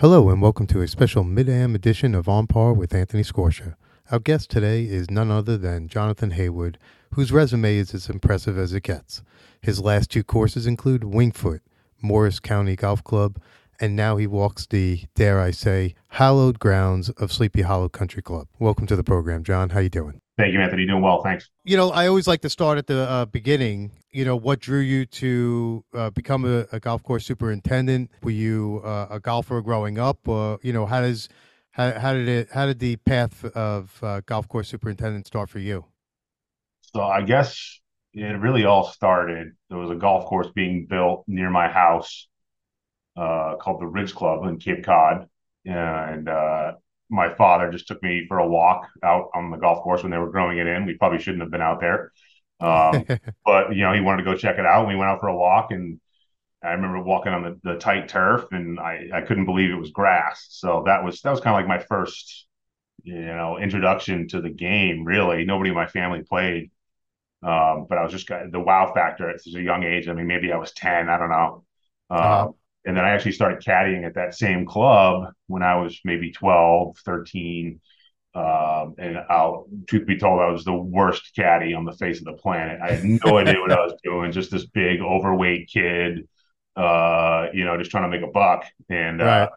Hello, and welcome to a special mid-am edition of On Par with Anthony Scorsia. Our guest today is none other than Jonathan Heywood, whose resume is as impressive as it gets. His last two courses include Wingfoot, Morris County Golf Club, and now he walks the, dare I say, hallowed grounds of Sleepy Hollow Country Club. Welcome to the program, John. How you doing? Thank you, Anthony. Doing well, thanks. You know, I always like to start at the uh, beginning. You know, what drew you to uh, become a, a, golf course superintendent? Were you uh, a golfer growing up, or you know, how does how, how did it how did the path of uh, golf course superintendent start for you? So I guess it really all started. There was a golf course being built near my house uh, called the Ridge Club in Cape Cod, and uh, my father just took me for a walk out on the golf course when they were growing it in. We probably shouldn't have been out there. Um, but you know, he wanted to go check it out. And we went out for a walk and I remember walking on the, the tight turf and I, I couldn't believe it was grass. So that was, that was kind of like my first, you know, introduction to the game. Really nobody in my family played. Um, but I was just the wow factor at such a young age. I mean, maybe I was 10, I don't know. Uh, and then I actually started caddying at that same club when I was maybe 12, 13. Um, and I'll, truth be told, I was the worst caddy on the face of the planet. I had no idea what I was doing. Just this big, overweight kid, uh, you know, just trying to make a buck. And, uh, right. uh,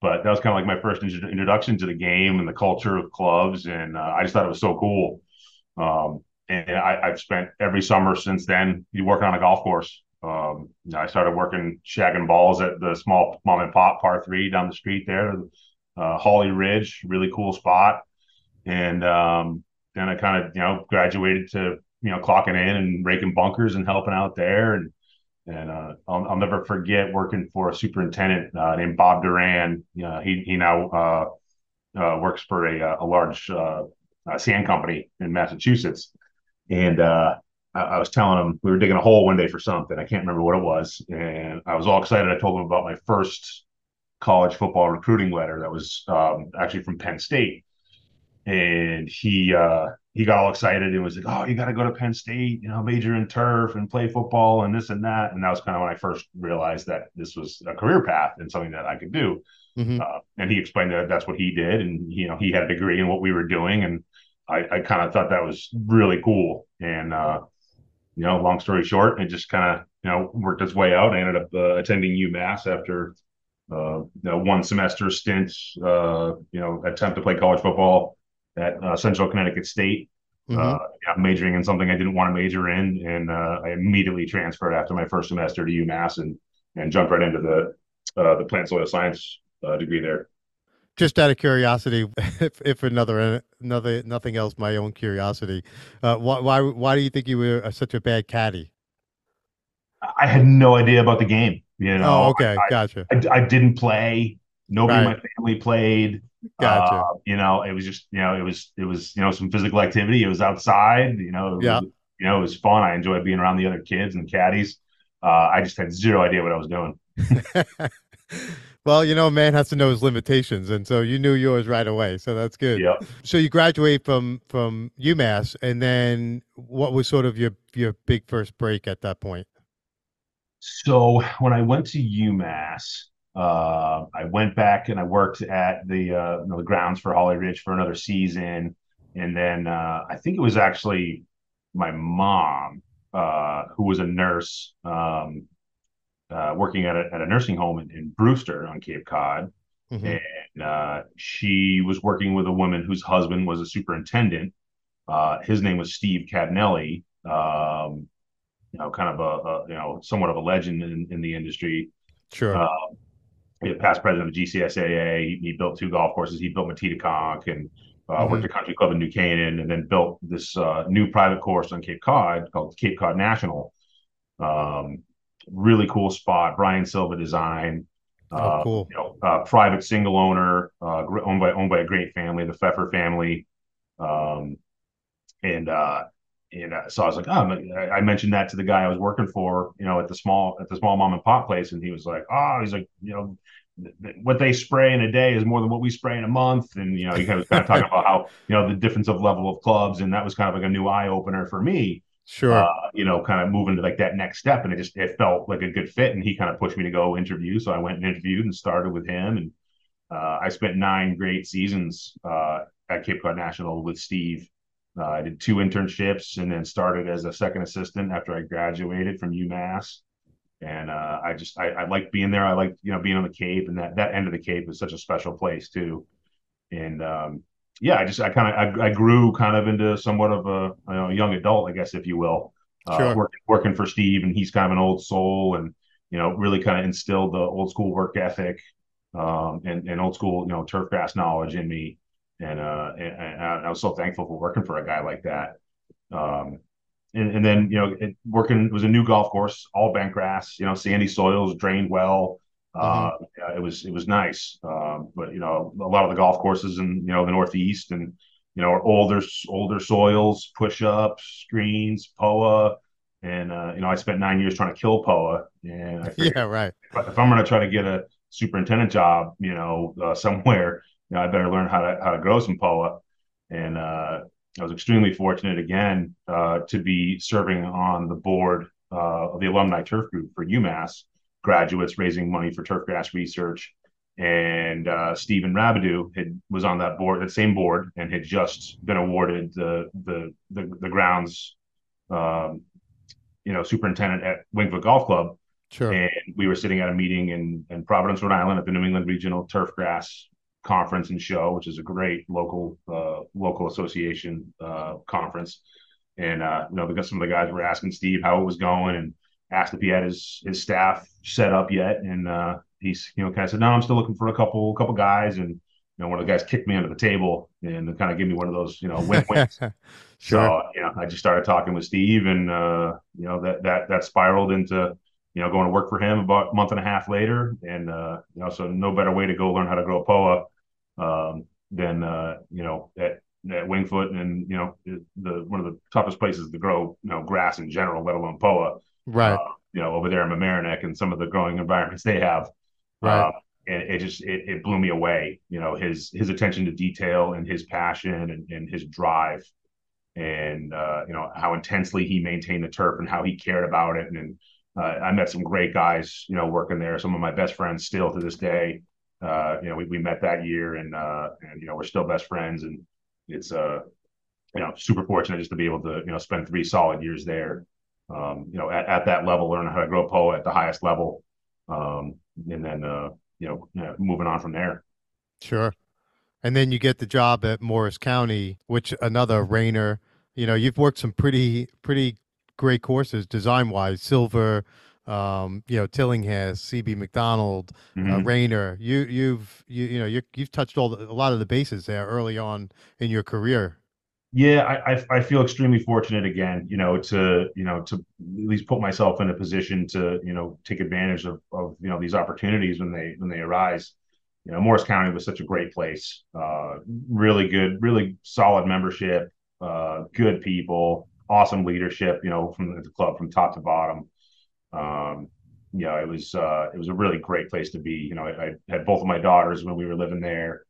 but that was kind of like my first introduction to the game and the culture of clubs. And uh, I just thought it was so cool. Um, and I, have spent every summer since then working on a golf course. Um, I started working shagging balls at the small mom and pop par three down the street there, uh, Holly Ridge, really cool spot. And um, then I kind of you know graduated to you know clocking in and raking bunkers and helping out there. And and uh, I'll, I'll, never forget working for a superintendent uh, named Bob Duran. Uh, he he now uh, uh, works for a, a large sand company in Massachusetts. And I, I, was telling him we were digging a hole one day for something. I can't remember what it was, and I was all excited. I told him about my first college football recruiting letter that was um, actually from Penn State, and he uh, he got all excited and was like, "Oh, you got to go to Penn State, you know, major in turf and play football and this and that." And that was kind of when I first realized that this was a career path and something that I could do. Mm-hmm. Uh, and he explained that that's what he did, and you know, he had a degree in what we were doing, and I, I kind of thought that was really cool. And uh, you know, long story short, it just kind of you know worked its way out. I ended up uh, attending UMass after uh, you know, one semester stint, uh, you know, attempt to play college football at uh, Central Connecticut State. Mm-hmm. Uh, yeah, majoring in something I didn't want to major in, and uh, I immediately transferred after my first semester to UMass and and jumped right into the uh, the plant soil science degree there just out of curiosity, if, if another another nothing else, my own curiosity, uh, why why why do you think you were such a bad caddy? I had no idea about the game. You know, oh, okay, I, gotcha. I, I, didn't play. Nobody right. in my family played. Gotcha. Uh, you know, it was just you know, it was it was you know some physical activity. It was outside. You know, yeah. Was, you know, it was fun. I enjoyed being around the other kids and caddies. Uh, I just had zero idea what I was doing. Well, you know, a man has to know his limitations, and so you knew yours right away. So that's good. Yeah. So you graduate from from UMass, and then what was sort of your your big first break at that point? So when I went to UMass, uh, I went back and I worked at the uh, you know, the grounds for Holly Ridge for another season, and then uh, I think it was actually my mom uh, who was a nurse. Um, uh, working at a, at a nursing home in, in Brewster on Cape Cod. Mm-hmm. And uh, she was working with a woman whose husband was a superintendent. Uh, his name was Steve Cadenelli, um, you know, kind of a, a, you know, somewhat of a legend in, in the industry. Sure. Uh, past president of GCSAA. He, he, built two golf courses. He built Metedeconk and uh, mm-hmm. worked at Country Club in New Canaan, and then built this uh, new private course on Cape Cod called Cape Cod National. Um, really cool spot. Brian Silva design. Oh, uh, cool. You know, uh, private single owner, uh, owned by owned by a great family, the Pfeffer family. Um, and uh, and uh, so I was like, oh, I mentioned that to the guy I was working for, you know, at the small at the small mom and pop place, and he was like, oh, he's like, you know, what they spray in a day is more than what we spray in a month. And, you know, he was kind of talking about how, you know, the difference of level of clubs. And that was kind of like a new eye opener for me. Sure. Uh, you know, kind of moving to like that next step. And it just, it felt like a good fit. And he kind of pushed me to go interview. So I went and interviewed and started with him. And uh, I spent nine great seasons uh, at Cape Cod National with Steve. Uh, I did two internships and then started as a second assistant after I graduated from UMass. And uh, I just I, I like being there. I like you know being on the Cape, and that that end of the Cape is such a special place too. And um, yeah, I just I kind of I, I, grew kind of into somewhat of a you know, young adult, I guess, if you will. Uh, sure. Working, working for Steve, and he's kind of an old soul, and you know really kind of instilled the old school work ethic um, and, and old school, you know, turf grass knowledge in me. And, uh, and, and I was so thankful for working for a guy like that. Um, and, and then, you know, it, working, it was a new golf course, all bent grass, you know, sandy soils, drained well. Uh, mm-hmm. it was, it was nice. Um, but, you know, a lot of the golf courses in, you know, the Northeast and, you know, are older, older soils, push ups, screens, POA. And, uh, you know, I spent nine years trying to kill POA. And figured, yeah, right. If I'm going to try to get a, superintendent job, you know, uh, somewhere, you know, I better learn how to how to grow some POA. And uh, I was extremely fortunate again uh, to be serving on the board uh, of the alumni turf group for UMass graduates raising money for turfgrass research. And uh, Stephen Rabideau had was on that board, that same board, and had just been awarded the the the, the grounds, um, you know, superintendent at Wingfoot Golf Club Sure. And we were sitting at a meeting in, in Providence, Rhode Island at the New England Regional Turfgrass Conference and Show, which is a great local uh, local association uh, conference. And uh, you know, because some of the guys were asking Steve how it was going and asked if he had his his staff set up yet. And uh, he's you know kind of said, no, I'm still looking for a couple couple guys. And you know, one of the guys kicked me under the table and kind of gave me one of those you know win wins. sure. So you know, I just started talking with Steve, and uh, you know that that that spiraled into you know, going to work for him about a month and a half later. And, uh, you know, so no better way to go learn how to grow a POA um, than, uh, you know, at, at Winged Foot and, you know, the one of the toughest places to grow, you know, grass in general, let alone POA. Right. Uh, you know, over there in Mamaroneck and some of the growing environments they have. Right. Uh, and it just it, it blew me away. You know, his his attention to detail and his passion and, and his drive and uh, you know how intensely he maintained the turf and how he cared about it and, and uh, I met some great guys, you know, working there. Some of my best friends still to this day. Uh, you know, we, we met that year, and uh, and you know, we're still best friends, and it's uh, you know, super fortunate just to be able to you know spend three solid years there. Um, you know, at, at that level, learn how to grow POA at the highest level, um, and then uh, you know, know, moving on from there. Sure. And then you get the job at Morris County, which another Raynor. You know, you've worked some pretty pretty great courses design wise. Silva, um, you know, Tillinghast, CB Macdonald, uh, mm-hmm. uh, Raynor. You you've you you know you you've touched all the, a lot of the bases there early on in your career. Yeah, I, I, I feel extremely fortunate again, you know, to you know to at least put myself in a position to you know take advantage of, of you know these opportunities when they when they arise. You know, Morris County was such a great place. Uh, really good, really solid membership, uh, good people awesome leadership, you know, from the club from top to bottom. Um, you know, it was uh, it was a really great place to be. You know, I, I had both of my daughters when we were living there,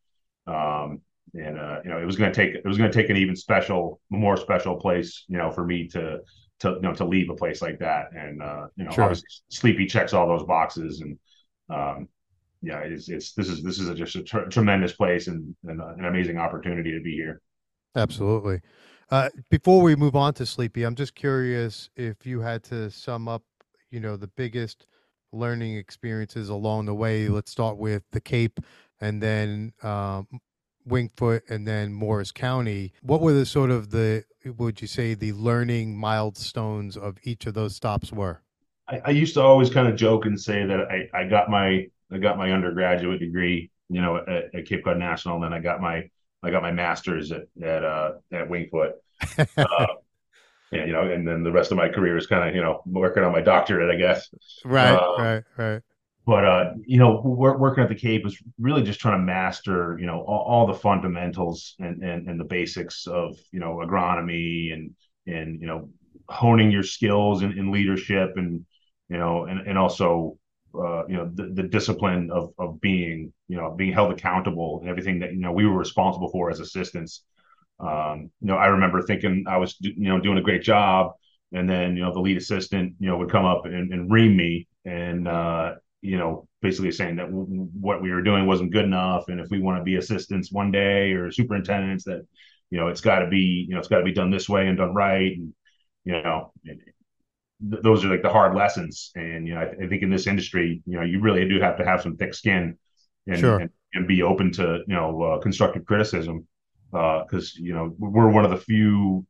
um, and uh, you know, it was going to take it was going to take an even special, more special place, you know, for me to to you know to leave a place like that. And uh, you know, sure. Sleepy checks all those boxes, and um, yeah, it's it's this is this is a, just a tr- tremendous place and, and uh, an amazing opportunity to be here. Absolutely. Uh, before we move on to Sleepy, I'm just curious if you had to sum up, you know, the biggest learning experiences along the way. Let's start with the Cape, and then um, Winged Foot, and then Morris County. What were the sort of the would you say the learning milestones of each of those stops were? I, I used to always kind of joke and say that I, I got my I got my undergraduate degree, you know, at, at Cape Cod National, and then I got my I got my master's at at uh, at Winged Foot. uh, yeah, you know, and then the rest of my career is kind of you know working on my doctorate, I guess. Right, uh, right, right. But uh, you know, working at the Cape was really just trying to master, you know, all, all the fundamentals and, and and the basics of you know agronomy and and you know honing your skills in, in leadership and you know and and also uh, you know the, the discipline of of being you know being held accountable and everything that you know we were responsible for as assistants. Um, you know, I remember thinking I was you know doing a great job, and then you know the lead assistant you know would come up and, and ream me, and uh, you know basically saying that w- what we were doing wasn't good enough, and if we want to be assistants one day or superintendents, that you know it's got to be you know it's got to be done this way and done right, and you know th- those are like the hard lessons. And you know I, th- I, think in this industry, you know you really do have to have some thick skin and sure. and, and, be open to you know uh, constructive criticism because uh, you know we're one of the few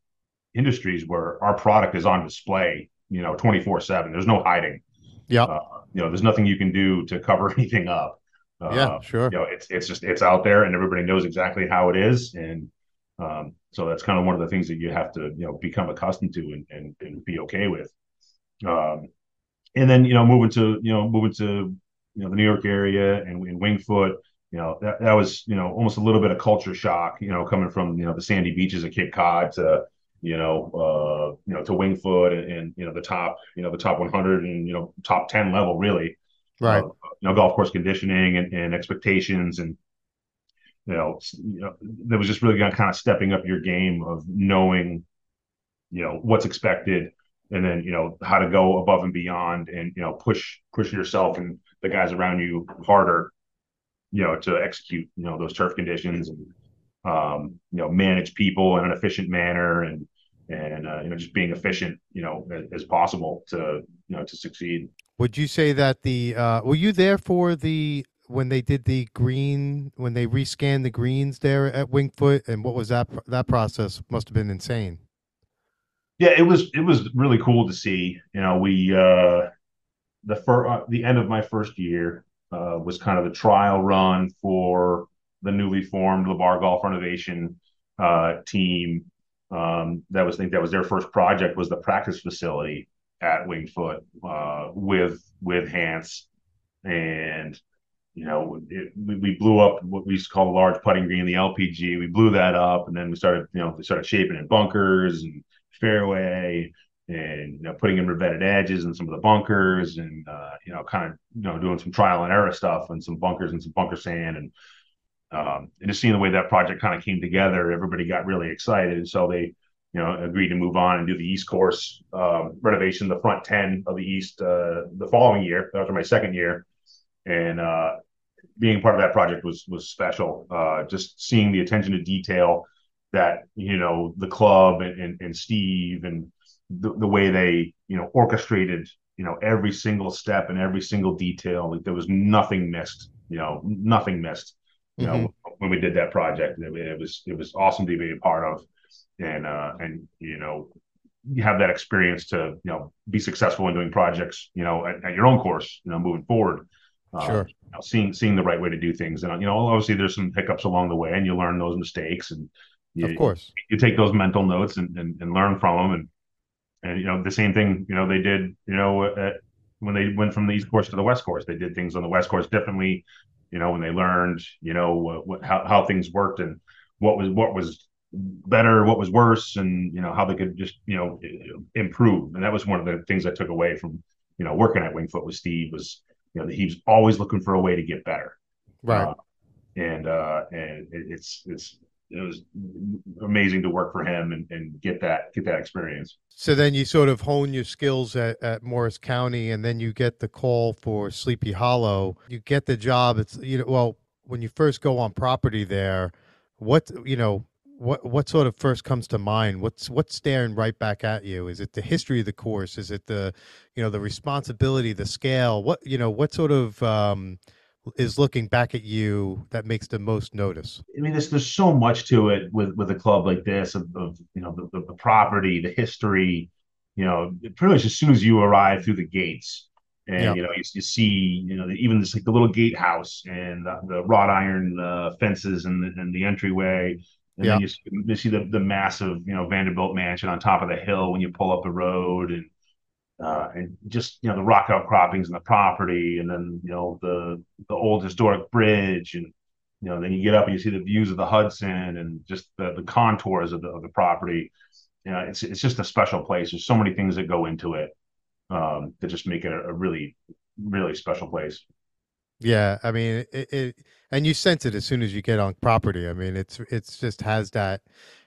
industries where our product is on display you know 24 7 there's no hiding. Yeah. Uh, you know there's nothing you can do to cover anything up. Uh, yeah sure. you know it's it's just it's out there and everybody knows exactly how it is. And um, so that's kind of one of the things that you have to you know become accustomed to and, and, and be okay with. Um, and then you know moving to you know moving to you know the new york area and, and wingfoot you know that, that was you know almost a little bit of culture shock you know coming from you know the sandy beaches of cape cod to you know, uh, you know, to Wingfoot and, and, you know the top, you know, the top 100 and you know top 10 level really, right? Uh, you know, golf course conditioning and, and expectations and you know, you know, that was just really kind of stepping up your game of knowing, you know, what's expected, and then you know how to go above and beyond, and you know, push push yourself and the guys around you harder, you know, to execute you know those turf conditions and um, you know manage people in an efficient manner and and uh, you know just being efficient you know as, as, possible to you know to succeed. Would you say that the uh, were you there for the when they did the green when they rescanned the greens there at wingfoot? And what was that that process must have been insane. Yeah it was it was really cool to see. You know we uh the fir- uh, the end of my first year uh, was kind of the trial run for the newly formed LaBar Golf Renovation uh, team. Um, that was I think that was their first project was the practice facility at Wingfoot uh, with with Hanse, and you know it, we, we, blew up what we used to call the large putting green, the LPG. We blew that up, and then we started you know we started shaping in bunkers and fairway, and you know putting in revetted edges and some of the bunkers, and uh, you know kind of you know doing some trial and error stuff and some bunkers and some bunker sand and um, and just seeing the way that project kind of came together, everybody got really excited. And so they, you know, agreed to move on and do the East Course um, renovation, the front 10 of the East uh, the following year, after my second year. And uh, being part of that project was was special. Uh, just seeing the attention to detail that, you know, the club and, and, and Steve and the, the way they, you know, orchestrated, you know, every single step and every single detail. Like there was nothing missed, you know, nothing missed you mm-hmm. know when we did that project it, it, was it was awesome to be a part of and uh and you know you have that experience to you know be successful in doing projects you know at, at your own course you know moving forward uh, sure you know, seeing seeing the right way to do things and you know obviously there's some hiccups along the way and you learn those mistakes and you, of course you take those mental notes and, and, and learn from them and and you know the same thing you know they did you know at, when they went from the east course to the west course they did things on the west course differently you know, when they learned, you know, what, how, how things worked and what was, what was better, what was worse, and, you know, how they could just, you know, improve. And that was one of the things I took away from, you know, working at Wingfoot with Steve was, you know, he was always looking for a way to get better. Right. Uh, and, uh, and it's, it's, it was amazing to work for him and, and get that get that experience. So then you sort of hone your skills at, at Morris County, and then you get the call for Sleepy Hollow. You get the job. It's you know well when you first go on property there, what you know what what sort of first comes to mind? What's what's staring right back at you? Is it the history of the course? Is it the you know the responsibility, the scale? What you know what sort of um, is looking back at you that makes the most notice? I mean, there's there's so much to it with with a club like this of, of you know the, the, the, property, the history. You know, pretty much as soon as you arrive through the gates, and you know you, you, see you know even this like the little gatehouse and the, the wrought iron uh, fences and the, and the entryway. And then you see, you see the, the massive, you know, Vanderbilt mansion on top of the hill when you pull up the road, and uh, and just you know the rock outcroppings and the property, and then you know the the old historic bridge, and you know then you get up and you see the views of the Hudson and just the, the contours of the of the property. You know, it's it's just a special place. There's so many things that go into it um, that just make it a, a really really special place. Yeah, I mean it, it, and you sense it as soon as you get on property. I mean, it's it's just has that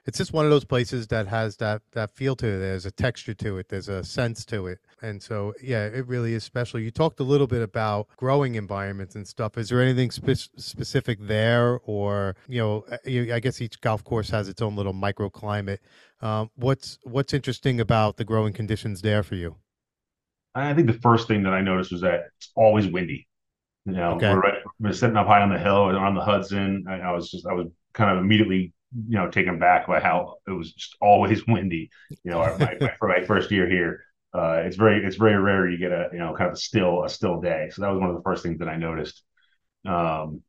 it's just one of those places that has that that feel to it. There's a texture to it. There's a sense to it, and so yeah, it really is special. You talked a little bit about growing environments and stuff. Is there anything spe- specific there, or you know, uh, I guess each golf course has its own little microclimate. Um, what's what's interesting about the growing conditions there for you? I think the first thing that I noticed was that it's always windy. You know, okay. we're, right, we're sitting up high on the hill on the Hudson. I, I was just I was kind of immediately you know taken back by how it was just always windy. You know, my, my, for my first year here, uh, it's very it's very rare you get a you know kind of a still a still day. So that was one of the first things that I noticed. Um,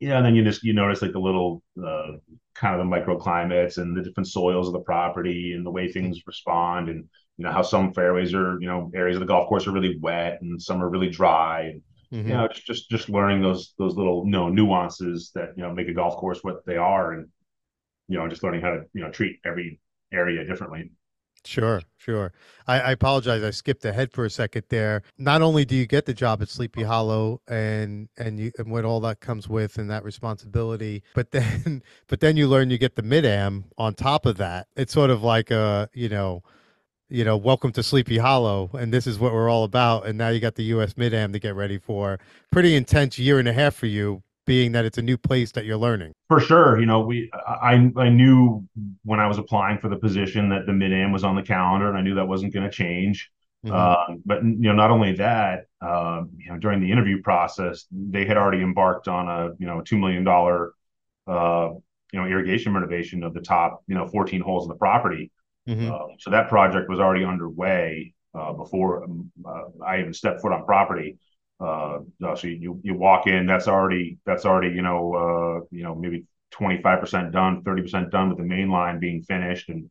yeah, and then you just you notice like the little uh, kind of the microclimates and the different soils of the property and the way things respond and you know how some fairways are you know areas of the golf course are really wet and some are really dry and mm-hmm. you know it's just just learning those those little you know nuances that you know make a golf course what they are and you know just learning how to you know treat every area differently Sure, sure. I, I, apologize. I skipped ahead for a second there. Not only do you get the job at Sleepy Hollow and and you and what all that comes with and that responsibility, but then but then you learn you get the mid am on top of that. It's sort of like a you know, you know, welcome to Sleepy Hollow, and this is what we're all about. And now you got the U.S. mid am to get ready for. Pretty intense year and a half for you, being that it's a new place that you're learning. For sure, you know, we I I knew when I was applying for the position that the mid am was on the calendar, and I knew that wasn't going to change. Mm-hmm. Uh, but you know, not only that, uh, you know, during the interview process, they had already embarked on a you know two million dollar uh, you know irrigation renovation of the top you know 14 holes of the property. Mm-hmm. Uh, so that project was already underway uh, before um, uh, I even stepped foot on property. Uh, so you you walk in, that's already that's already you know uh, you know maybe 25% done, 30% done with the main line being finished, and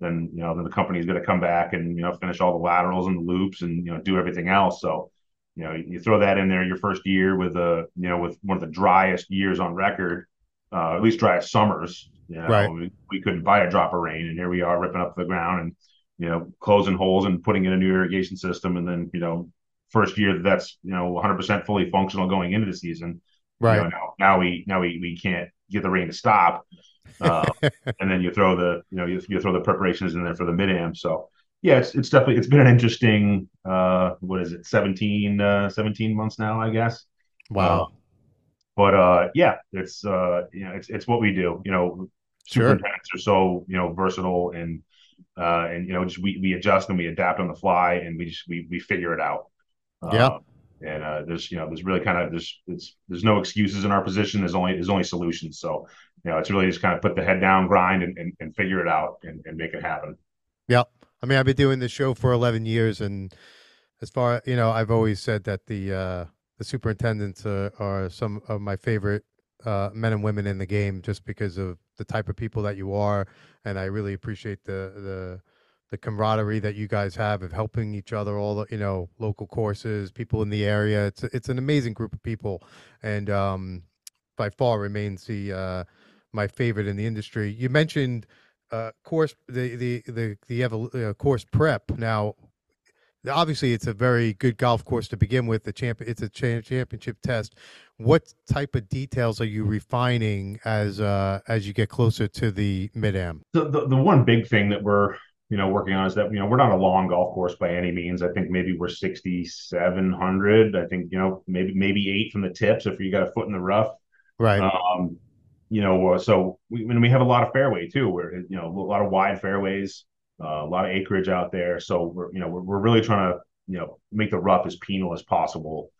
then you know then the company's going to come back and you know finish all the laterals and the loops and you know do everything else. So you know you throw that in there your first year with a you know with one of the driest years on record, uh, at least driest summers. You know, right. we, we couldn't buy a drop of rain, and here we are ripping up the ground and you know closing holes and putting in a new irrigation system, and then you know first year that's you know 100% fully functional going into the season. Right you know, now, now, we now we we can't get the rain to stop, uh, and then you throw the you know you, you throw the preparations in there for the mid am. So yeah, it's it's definitely it's been an interesting uh, what is it 17 uh, 17 months now I guess. Wow. Uh, but uh, yeah, it's uh, you know it's it's what we do. You know, sure. superintendents are so you know versatile and uh, and you know just we we adjust and we adapt on the fly and we just we we figure it out. Yeah. Um, and uh, there's you know there's really kind of there's it's there's no excuses in our position. There's only there's only solutions. So you know it's really just kind of put the head down, grind, and and, and figure it out and, and make it happen. Yeah. I mean, I've been doing this show for 11 years, and as far you know, I've always said that the uh, the superintendents are, are some of my favorite uh, men and women in the game, just because of the type of people that you are, and I really appreciate the the the camaraderie that you guys have of helping each other all the you know local courses people in the area. It's it's an amazing group of people. And um, by far remains the uh, my favorite in the industry. You mentioned uh, course the the the the evol- uh, course prep. Now obviously it's a very good golf course to begin with. The champ it's a cha- championship test. What type of details are you refining as uh as you get closer to the mid am the, the, the one big thing that we're you know, working on is that, you know, we're not a long golf course by any means. I think maybe we're 6,700. I think, you know, maybe, maybe eight from the tips if you got a foot in the rough. Right. Um, you know, uh, so we, and we have a lot of fairway too, where, you know, a lot of wide fairways, uh, a lot of acreage out there. So we're, you know, we're, we're really trying to, you know, make the rough as penal as possible.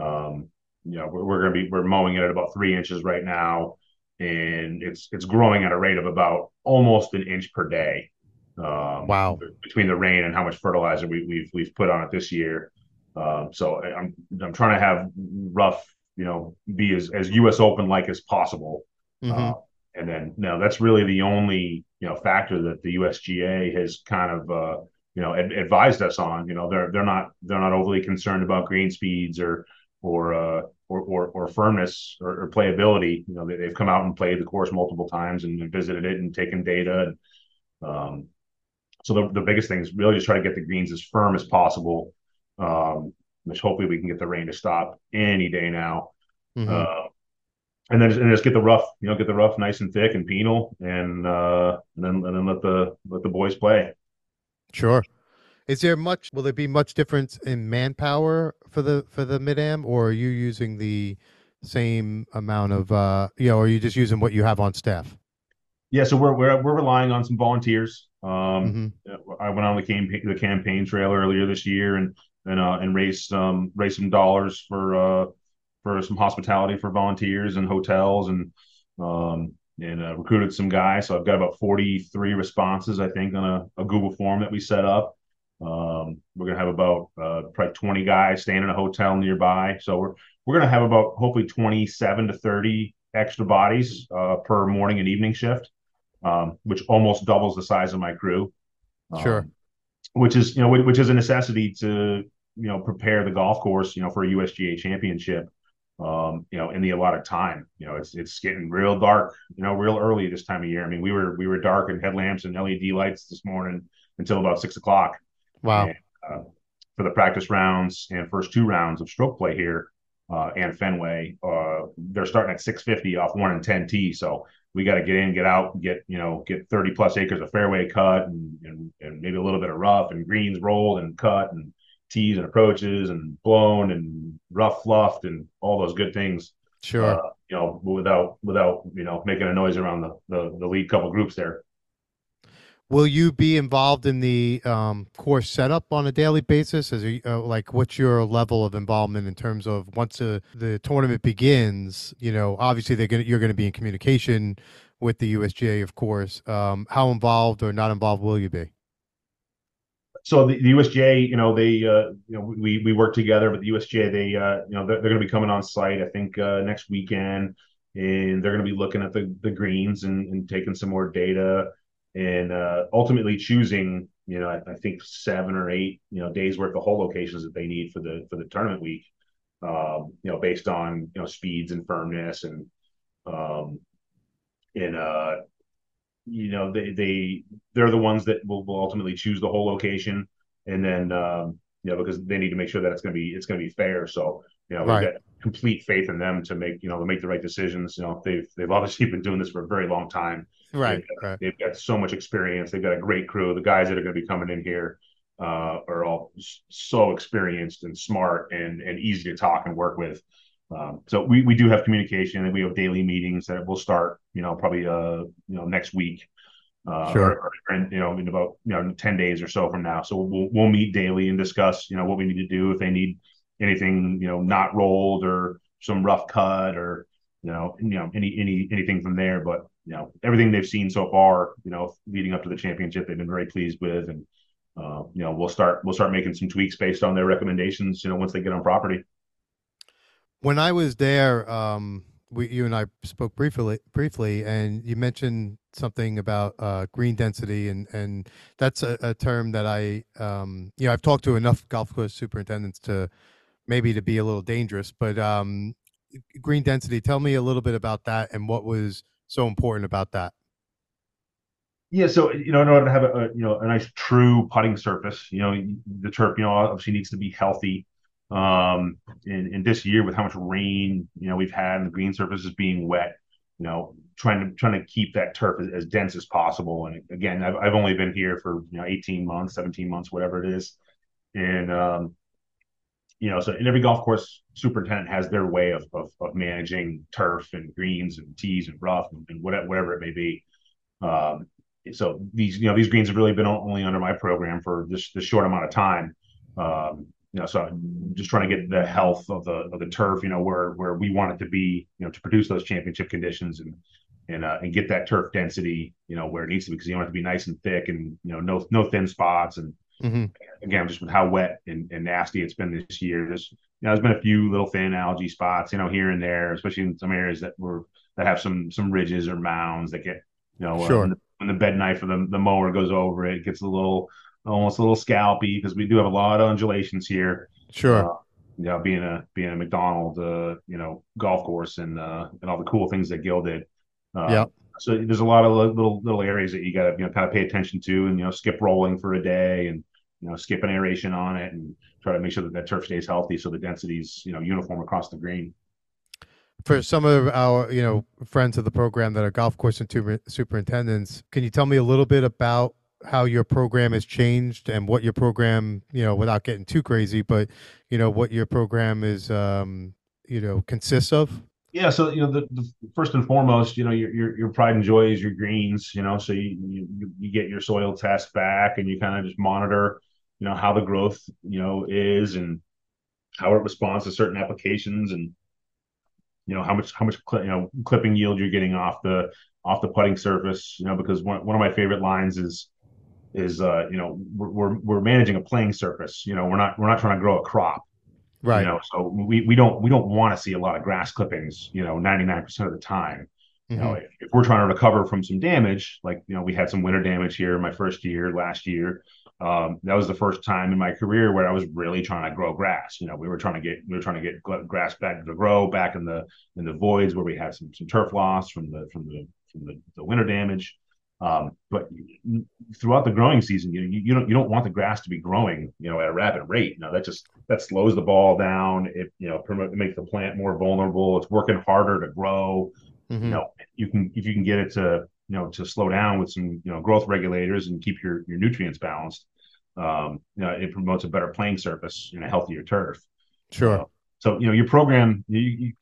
Um, you know, we're, we're going to be, we're mowing it at about three inches right now. And it's, it's growing at a rate of about almost an inch per day. Um, wow! Between the rain and how much fertilizer we, have we've, we've put on it this year, um, so I'm I'm trying to have rough, you know, be as as U.S. Open like as possible. Mm-hmm. Uh, and then now that's really the only you know factor that the USGA has kind of uh, you know ad- advised us on. You know, they're they're not they're not overly concerned about green speeds or or uh, or, or, or firmness or, or, playability. You know, they, have come out and played the course multiple times and visited it and taken data and um, so the, the biggest thing is really just try to get the greens as firm as possible, um, which hopefully we can get the rain to stop any day now. Mm-hmm. Uh, and then just, and just get the rough, you know, get the rough nice and thick and penal, and uh, and then and then let the let the boys play. Sure. Is there much? Will there be much difference in manpower for the for the mid am, or are you using the same amount of uh, you know, are you just using what you have on staff? Yeah, so we're we're we're relying on some volunteers. Um, mm-hmm. I went on the campaign the campaign trail earlier this year and and uh, and raised some raised some dollars for uh, for some hospitality for volunteers and hotels and um, and uh, recruited some guys. So I've got about 43 responses, I think, on a, a Google form that we set up. Um, we're gonna have about uh, probably 20 guys staying in a hotel nearby. So we're we're gonna have about hopefully 27 to 30 extra bodies uh, per morning and evening shift, um, which almost doubles the size of my crew. Um, sure. Which is you know which is a necessity to you know prepare the golf course you know for a USGA championship. Um, you know, in the allotted time. You know, it's it's getting real dark. You know, real early this time of year. I mean, we were we were dark in headlamps and LED lights this morning until about six o'clock. Wow. And, uh, for the practice rounds and first two rounds of stroke play here uh, and Fenway, uh, they're starting at 650 off one and 10 T. So we got to get in, get out, get you know, get 30 plus acres of fairway cut and, and, and maybe a little bit of rough and greens rolled and cut and tees and approaches and blown and rough fluffed and all those good things. Sure. Uh, you know, without without you know making a noise around the the, the lead couple groups there. Will you be involved in the um, course setup on a daily basis? As a, uh, like, what's your level of involvement in terms of once the, the tournament begins? You know, obviously they're gonna you're going to be in communication with the USGA, of course. Um, how involved or not involved will you be? So the, the USGA, you know, they, uh, you know, we we work together, but the USGA, they, uh, you know, they're, they're going to be coming on site. I think uh, next weekend, and they're going to be looking at the the greens and, and taking some more data and uh, ultimately choosing you know I, I, think seven or eight you know days worth of hole locations that they need for the for the tournament week um, you know based on you know speeds and firmness and um and uh you know they they they're the ones that will, will ultimately choose the whole location. And then um you know because they need to make sure that it's going to be it's going to be fair. So you know right. we've got complete faith in them to make you know to make the right decisions. You know they've they've obviously been doing this for a very long time Right. They've got, right. they've got so much experience. They've got a great crew. The guys that are going to be coming in here uh, are all so experienced and smart and and easy to talk and work with. Um, so we, we do have communication and we have daily meetings that will start, you know, probably uh, you know, next week. Uh, sure. Or, or, you know, in about you know ten days or so from now. So we'll we'll meet daily and discuss, you know, what we need to do if they need anything, you know, not rolled or some rough cut or you know, you know, any any anything from there. But you know everything they've seen so far, you know, leading up to the championship, they've been very pleased with, and uh, you know we'll start we'll start making some tweaks based on their recommendations. You know, once they get on property. When I was there, um, we you and I spoke briefly briefly, and you mentioned something about uh, green density, and and that's a, a term that I um, you know I've talked to enough golf course superintendents to maybe to be a little dangerous, but um, green density. Tell me a little bit about that and what was so important about that? Yeah, so you know, in order to have a, a, you know a nice true putting surface, you know, the turf, you know, obviously needs to be healthy. Um, and, and this year with how much rain, you know, we've had and the green surfaces being wet, you know, trying to trying to keep that turf as, as dense as possible. And again, I've I've only been here for you know 18 months, 17 months, whatever it is, and um, you know, so in every golf course superintendent has their way of, of, of managing turf and greens and tees and rough and, and whatever, whatever it may be. Um, so these, you know, these greens have really been only under my program for this, this short amount of time. Um, you know, so I'm just trying to get the health of the of the turf, you know, where where we want it to be, you know, to produce those championship conditions and and uh, and get that turf density, you know, where it needs to be because you want it to be nice and thick and you know no no thin spots and Mm-hmm. Again, just with how wet and, and, nasty it's been this year, there's you know there's been a few little thin algae spots, you know, here and there, especially in some areas that were that have some some ridges or mounds that get you know sure. when, the, when, the, bed knife or the, the mower goes over it, it gets a little almost a little scalpy because we do have a lot of undulations here. Sure. Uh, you know, being a being a Macdonald, uh, you know, golf course and uh, and all the cool things that Gil did. Uh, yeah. So there's a lot of little little areas that you got to you know kind of pay attention to, and you know, skip rolling for a day, and you know, skip an aeration on it and try to make sure that that turf stays healthy so the density's, you know, uniform across the green. for some of our you know friends of the program that are golf course and superintendents, can you tell me a little bit about how your program has changed and what your program you know without getting too crazy, but you know what your program is um, you know consists of? Yeah, so you know, the, the first and foremost, you know, your, your your pride and joy is your greens. You know, so you you, you get your soil test back, and you kind of just monitor, you know, how the growth, you know, is and how it responds to certain applications, and you know how much how much you know clipping yield you're getting off the off the putting surface. You know, because one one of my favorite lines is is uh you know we're we're, we're managing a playing surface. You know, we're not we're not trying to grow a crop Right. You know, so we, we don't we don't want to see a lot of grass clippings, you know, 99% of the time. You know, Mhm. if, if we're trying to recover from some damage, like you know, we had some winter damage here my first year, last year. Um, that was the first time in my career where I was really trying to grow grass. You know, we were trying to get we were trying to get grass back to grow back in the in the voids where we had some some turf loss from the from the from the, the winter damage. Um, but throughout the growing season, you, you you don't you don't want the grass to be growing, you know, at a rapid rate. You know, that just that slows the ball down. It you know promote, it makes the plant more vulnerable. It's working harder to grow. Mhm. You know, you can if you can get it to you know to slow down with some you know growth regulators and keep your your nutrients balanced. Um, you know, it promotes a better playing surface and a healthier turf. Sure. Uh, so you know your program you, you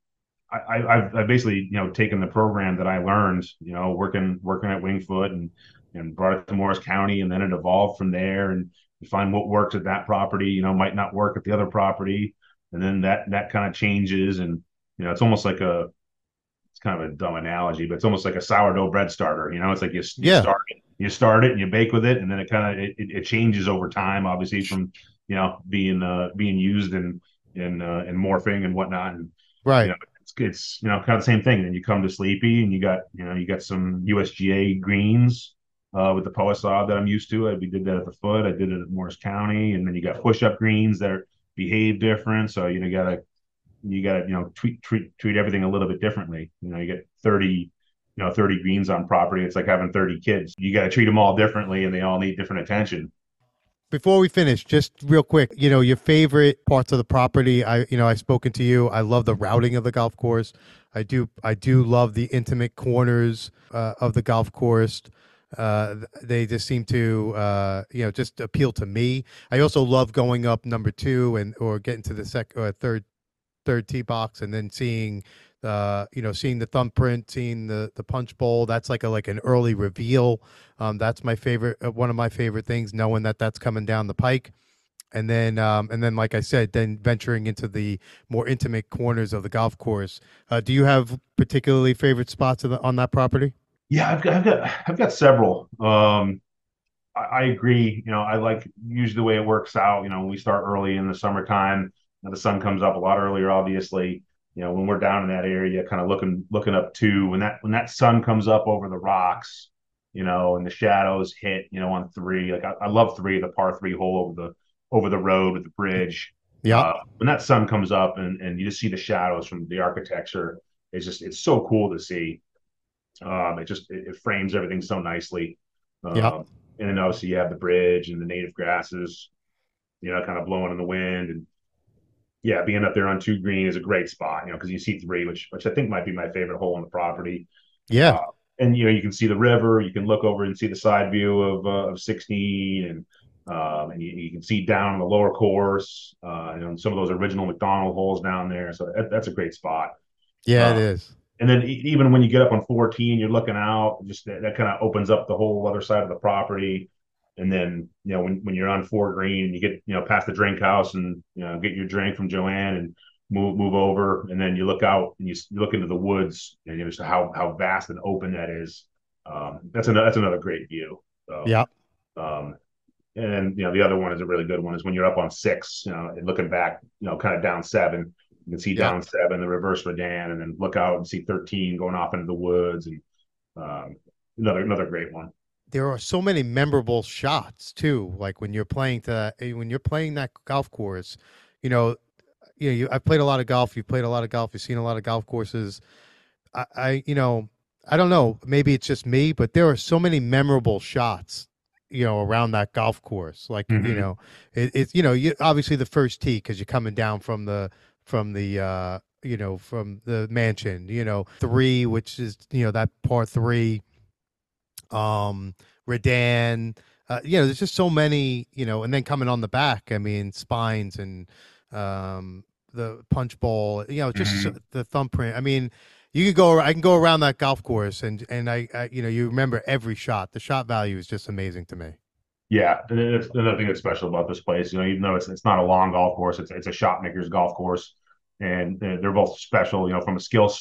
I, I've, I've basically you know taken the program that I learned you know working working at Wingfoot and and brought it to Morris County and then it evolved from there and you find what works at that property you know might not work at the other property and then that that kind of changes and you know it's almost like a it's kind of a dumb analogy but it's almost like a sourdough bread starter you know it's like you, you Yeah. start it you start it and you bake with it and then it kind of it, it, changes over time obviously from you know being uh being used and and uh, and morphing and whatnot and Right. you know, it's, it's you know kind of the same thing. Then you come to Sleepy and you got you know you got some USGA greens uh, with the Poa sod that I'm used to. I, we did that at the foot. I did it at Morris County, and then you got push up greens that are, behave different. So you know you gotta you gotta you know treat treat treat everything a little bit differently. You know you get 30 you know 30 greens on property. It's like having 30 kids. You got to treat them all differently, and they all need different attention. Before we finish, just real quick, you know, your favorite parts of the property. I, you know, I've spoken to you. I love the routing of the golf course. I do, I do love the intimate corners uh, of the golf course. Uh, they just seem to, uh, you know, just appeal to me. I also love going up number two and or getting to the second or third, third tee box and then seeing, uh, you know, seeing the thumbprint, seeing the the punch bowl. That's like a like an early reveal. Um, that's my favorite, uh, one of my favorite things, knowing that that's coming down the pike. And then, um, and then, like I said, then venturing into the more intimate corners of the golf course. Uh, do you have particularly favorite spots the, on that property? Yeah, I've got I've got I've got several. Um, I, I agree. You know, I like usually the way it works out. You know, we start early in the summertime. The sun comes up a lot earlier, obviously. You know, when we're down in that area, kind of looking looking up to when that when that sun comes up over the rocks, you know, and the shadows hit, you know, on three. Like I, I love three, the par three hole over the over the road with the bridge. Yeah. Uh, when that sun comes up and and you just see the shadows from the architecture, it's just it's so cool to see. Um, it just it, it frames everything so nicely. Um, Yeah. And then obviously you have the bridge and the native grasses, you know, kind of blowing in the wind. And yeah, being up there on two green is a great spot, you know, because you see three, which which I think might be my favorite hole on the property. yeah. Uh, and you know, you can see the river. You can look over and see the side view of uh, of 16, and um, and you, you can see down the lower course, uh, you know, some of those original Macdonald holes down there. So that, that's a great spot yeah, it uh, is. and then even when you get up on 14 you're looking out just that, that kind of opens up the whole other side of the property and then you know when, when you're on four green and you get you know past the drink house and you know get your drink from joanne and move move over and then you look out and you, you look into the woods and you know just how how vast and open that is um, that's another that's another great view so, Yeah. um, and then you know the other one is a really good one is when you're up on six you know and looking back you know kind of down seven you can see Yeah. down seven, the reverse Redan, and then look out and see 13 going off into the woods. And um, another another great one. There are so many memorable shots too. Like when you're playing to eh, when you're playing that golf course, you know, you know, you, I've played a lot of golf. You've played a lot of golf. You've seen a lot of golf courses. I, I, you know, I don't know. Maybe it's just me, but there are so many memorable shots, you know, around that golf course. Like you Mhm. know, it, it's you know, you obviously the first tee because you're coming down from the from the uh, you know, from the mansion. You know, three, which is you know that part three. Um, Redan. Uh, you know, there's just so many. You know, and then coming on the back. I mean, spines and um the punch bowl. You know, just Mhm. the thumbprint. I mean, you could go. I can go around that golf course, and and I, I, you know, you remember every shot. The shot value is just amazing to me. Yeah, and it's another thing that's special about this place. You know, even though it's it's not a long golf course, it's it's a shot maker's golf course, and they're they're both special. You know, from a skill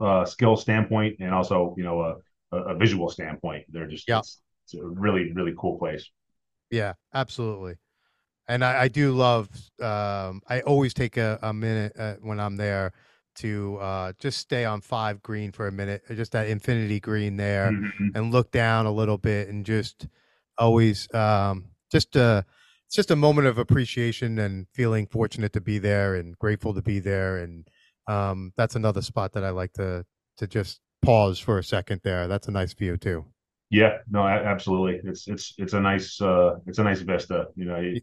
uh, skill standpoint, and also you know a a, a visual standpoint. They're just Yeah. it's, it's a really really cool place. Yeah, absolutely. And I, I do love. Um, I always take a, a minute uh, when I'm there to uh, just stay on five green for a minute, uh, just that infinity green there, Mhm. and look down a little bit, and just always um, just uh it's just a moment of appreciation and feeling fortunate to be there and grateful to be there, and um, that's another spot that I like to to just pause for a second there. That's a nice view too. Yeah, no, absolutely. It's it's it's a nice uh it's a nice vista. You know, you,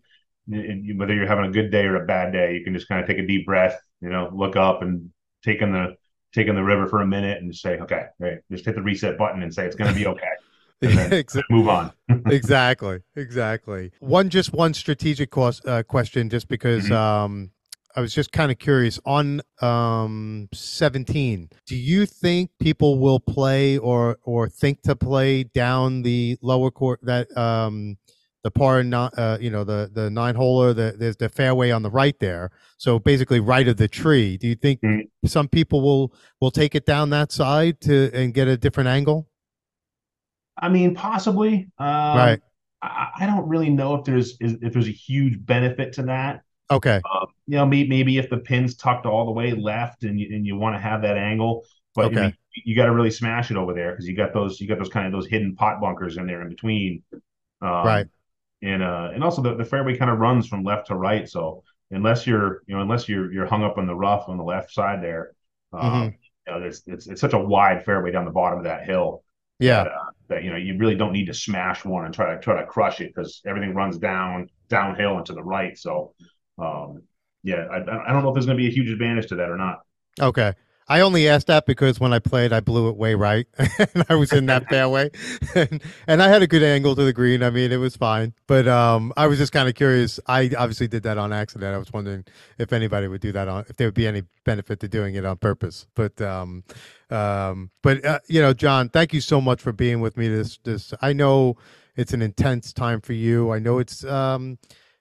you, whether you're having a good day or a bad day, you can just kind of take a deep breath. You know, look up and take in the take in the river for a minute and say, okay, right, just hit the reset button and say it's going to be okay. And then Exa- move on. exactly exactly one just one strategic cost, uh, question just because Mhm. um i was just kind of curious on um 17 do you think people will play or or think to play down the lower court that um the par not uh you know the the nine holer the there's the fairway on the right there so basically right of the tree do you think Mhm. some people will will take it down that side to and get a different angle I mean, possibly. Um, Right. I, I don't really know if there's if there's a huge benefit to that. Okay Um, you know, maybe, maybe if the pin's tucked all the way left and you, and you want to have that angle, but I Okay. mean, you got to really smash it over there because you got those you got those kind of those hidden pot bunkers in there in between. Um, Right. And uh, and also the, the fairway kind of runs from left to right, so unless you're you know unless you're you're hung up on the rough on the left side there, um, Mhm. you know, there's it's it's such a wide fairway down the bottom of that hill yeah that, uh, that you know you really don't need to smash one and try to try to crush it because everything runs down downhill and to the right. So, um, yeah, I, I don't know if there's going to be a huge advantage to that or not. Okay. I only asked that because when I played, I blew it way right, and I was in that fairway, and, and I had a good angle to the green. I mean, it was fine, but um, I was just kind of curious. I obviously did that on accident. I was wondering if anybody would do that on, if there would be any benefit to doing it on purpose. But um, um, but uh, you know, John, thank you so much for being with me. This this I know it's an intense time for you. I know it's um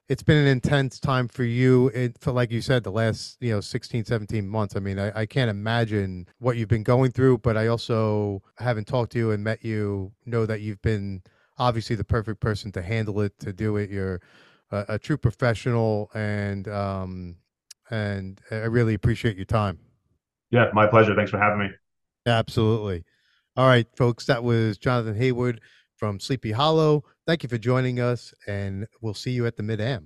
it's been an intense time for you it for like you said the last you know 16 17 months i mean I, I can't imagine what you've been going through but i also haven't talked to you and met you know that you've been obviously the perfect person to handle it to do it you're a, a true professional and um and i really appreciate your time Yeah, my pleasure. Thanks for having me. Absolutely. All right, folks, that was Jonathan Heywood from Sleepy Hollow. Thank you for joining us, and we'll see you at the Mid Am.